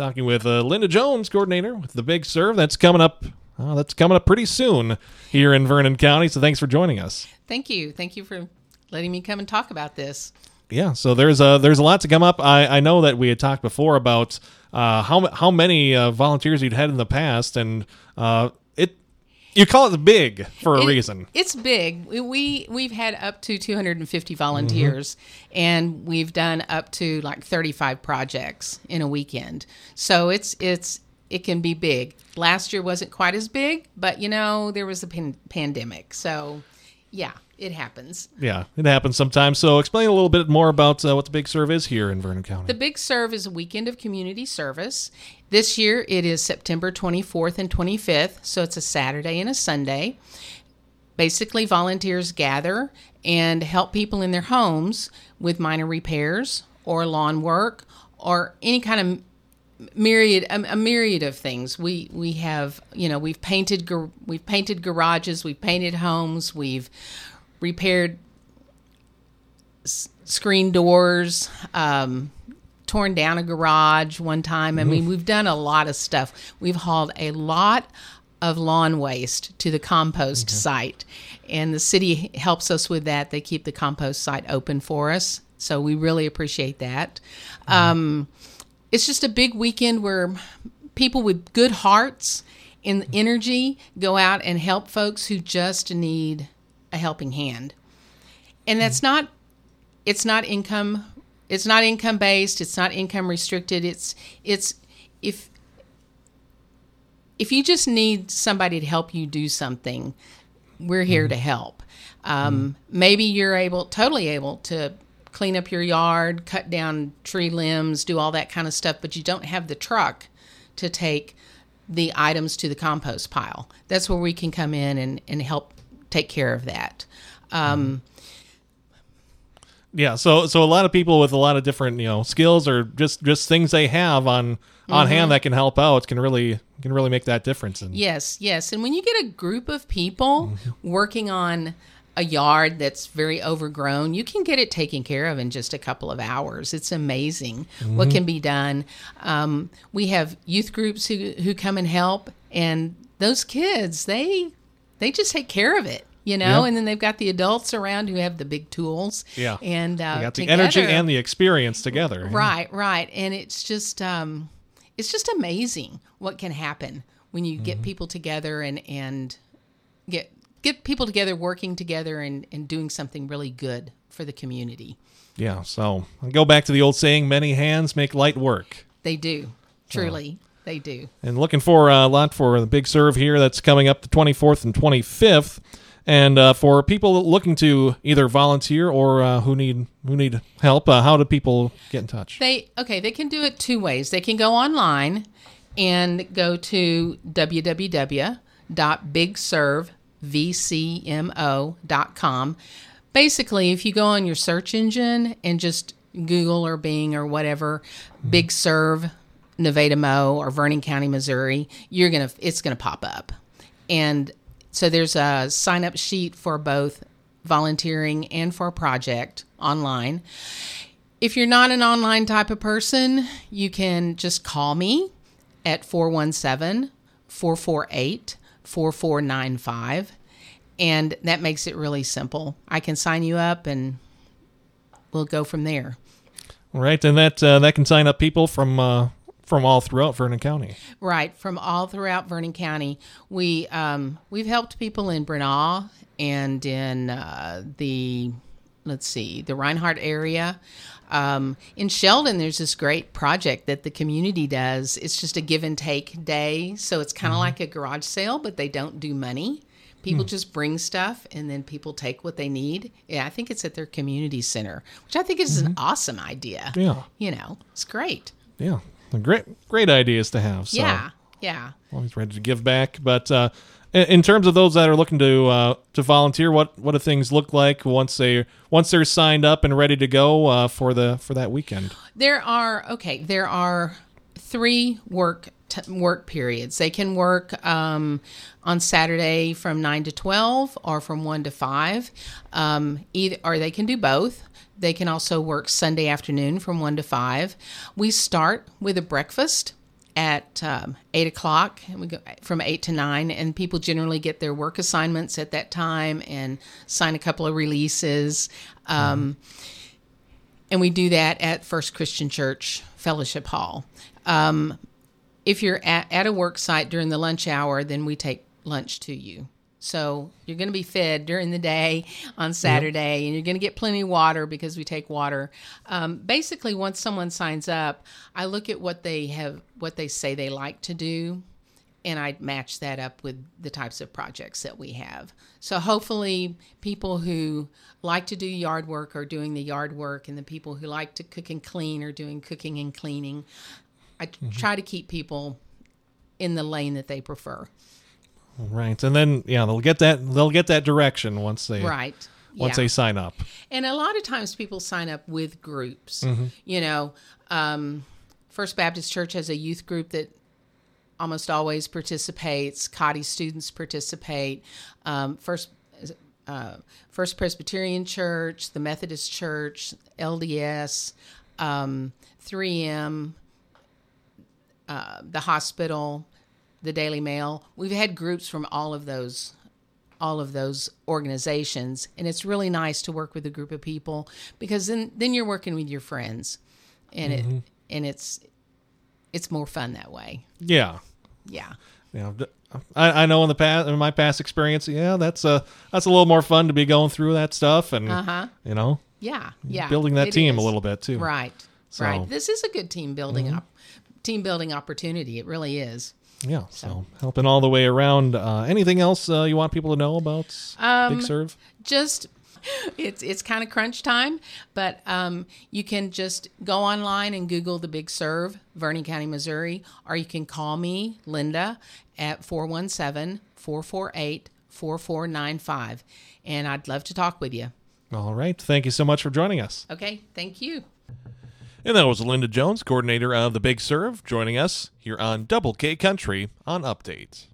talking with uh, Linda Jones, coordinator with the Big Serve. That's coming up. Uh, that's coming up pretty soon here in Vernon County. So thanks for joining us. Thank you. Thank you for letting me come and talk about this. Yeah, so there's a there's a lot to come up. I, I know that we had talked before about uh, how how many uh, volunteers you'd had in the past, and uh, it you call it the big for a It- reason. It's big. We- We we've had up to 250 volunteers, and we've done up to like 35 projects in a weekend. So it's it's it can be big. Last year wasn't quite as big, but you know there was a pan- pandemic, so yeah, it happens. Yeah, it happens sometimes. So explain a little bit more about uh, what the Big Serve is here in Vernon County. The Big Serve is a weekend of community service. This year it is September 24th and 25th, so it's a Saturday and a Sunday. Basically, volunteers gather and help people in their homes with minor repairs or lawn work or any kind of myriad a, myriad of things. We we have you know we've painted we've painted garages, we've painted homes, we've repaired screen doors, um, torn down a garage one time. I mean, we've done a lot of stuff. We've hauled a lot of lawn waste to the compost site, and the city helps us with that. They keep the compost site open for us, so we really appreciate that. Um, it's just a big weekend where people with good hearts and energy go out and help folks who just need a helping hand. And that's not it's not income it's not income based, it's not income restricted. It's it's if if you just need somebody to help you do something, we're here to help. Um, Maybe you're able, totally able to clean up your yard, cut down tree limbs, do all that kind of stuff, but you don't have the truck to take the items to the compost pile. That's where we can come in and, and help take care of that. Um, Yeah, so so a lot of people with a lot of different you know skills or just just things they have on on Mm-hmm. hand that can help out can really can really make that difference. And Yes, yes. And when you get a group of people working on a yard that's very overgrown, you can get it taken care of in just a couple of hours. It's amazing what can be done. Um, we have youth groups who who come and help, and those kids they they just take care of it. You know, Yeah. and then they've got the adults around who have the big tools. Yeah. and uh, got the together- energy and the experience together. Right, right. And it's just um it's just amazing what can happen when you get people together and and get get people together working together and and doing something really good for the community. Yeah. So I'll go back to the old saying: "Many hands make light work." They do. Truly, they do. And looking for a lot for the big serve here that's coming up the 24th and 25th. And uh, for people looking to either volunteer or uh, who need who need help, uh, how do people get in touch? They okay, they can do it two ways. They can go online and go to www.bigservevcmo.com. Basically, if you go on your search engine and just Google or Bing or whatever, Big Serve Nevada Mo or Vernon County, Missouri, you're gonna it's gonna pop up. And so there's a sign up sheet for both volunteering and for a project online. If you're not an online type of person, you can just call me at 417 448 4495. And that makes it really simple. I can sign you up and we'll go from there. Right, and that uh, that can sign up people from uh, from all throughout Vernon County. Right, from all throughout Vernon County, we um, we've helped people in Bronaugh and in uh, the let's see the Reinhardt area. Um, in Sheldon, there's this great project that the community does. It's just a give and take day, so it's kind of like a garage sale, but they don't do money. People just bring stuff, and then people take what they need. Yeah, I think it's at their community center, which I think is an awesome idea. Yeah, You know, it's great. yeah, great great ideas to have. So Yeah, yeah. always ready to give back. But uh, in, in terms of those that are looking to uh, to volunteer, what what do things look like once they once they're signed up and ready to go uh, for the for that weekend? There are okay. There are three work t- work periods. They can work um, on Saturday from nine to twelve, or from one to five. Um, either or they can do both. They can also work Sunday afternoon from one to five. We start with a breakfast at um, eight o'clock, and we go from eight to nine. And people generally get their work assignments at that time and sign a couple of releases. Um, and we do that at First Christian Church Fellowship Hall. Um, if you're at, at a work site during the lunch hour, then we take lunch to you. So you're going to be fed during the day on Saturday, and you're going to get plenty of water because we take water. Um, basically, once someone signs up, I look at what they have, what they say they like to do, and I match that up with the types of projects that we have. So hopefully, people who like to do yard work are doing the yard work, and the people who like to cook and clean are doing cooking and cleaning. I try to keep people in the lane that they prefer. Right, and then yeah, they'll get that they'll get that direction once they Right. once yeah. they sign up. And a lot of times people sign up with groups. Mm-hmm. You know, um, First Baptist Church has a youth group that almost always participates. Cottey students participate. Um, First. Uh, First Presbyterian Church, the Methodist Church, LDS, um, 3M, uh, the hospital, the Daily Mail. We've had groups from all of those all of those organizations and it's really nice to work with a group of people because then then you're working with your friends and it and it's it's more fun that way. Yeah, Yeah. yeah. I, I know in the past in my past experience, yeah, that's a that's a little more fun to be going through that stuff and Uh-huh. you know Yeah. Yeah. building that team a little bit too. Right. So- Right. This is a good team building up team building opportunity. It really is. Yeah, so helping all the way around. Uh, anything else uh, you want people to know about Um, Big Serve? just it's it's kind of crunch time, but um, you can just go online and Google the Big Serve, Vernon County, Missouri, or you can call me, Linda, at 417 448 4495. And I'd love to talk with you. All right, thank you so much for joining us. Okay, thank you. And that was Linda Jones, coordinator of the Big Serve, joining us here on Double K Country on Update.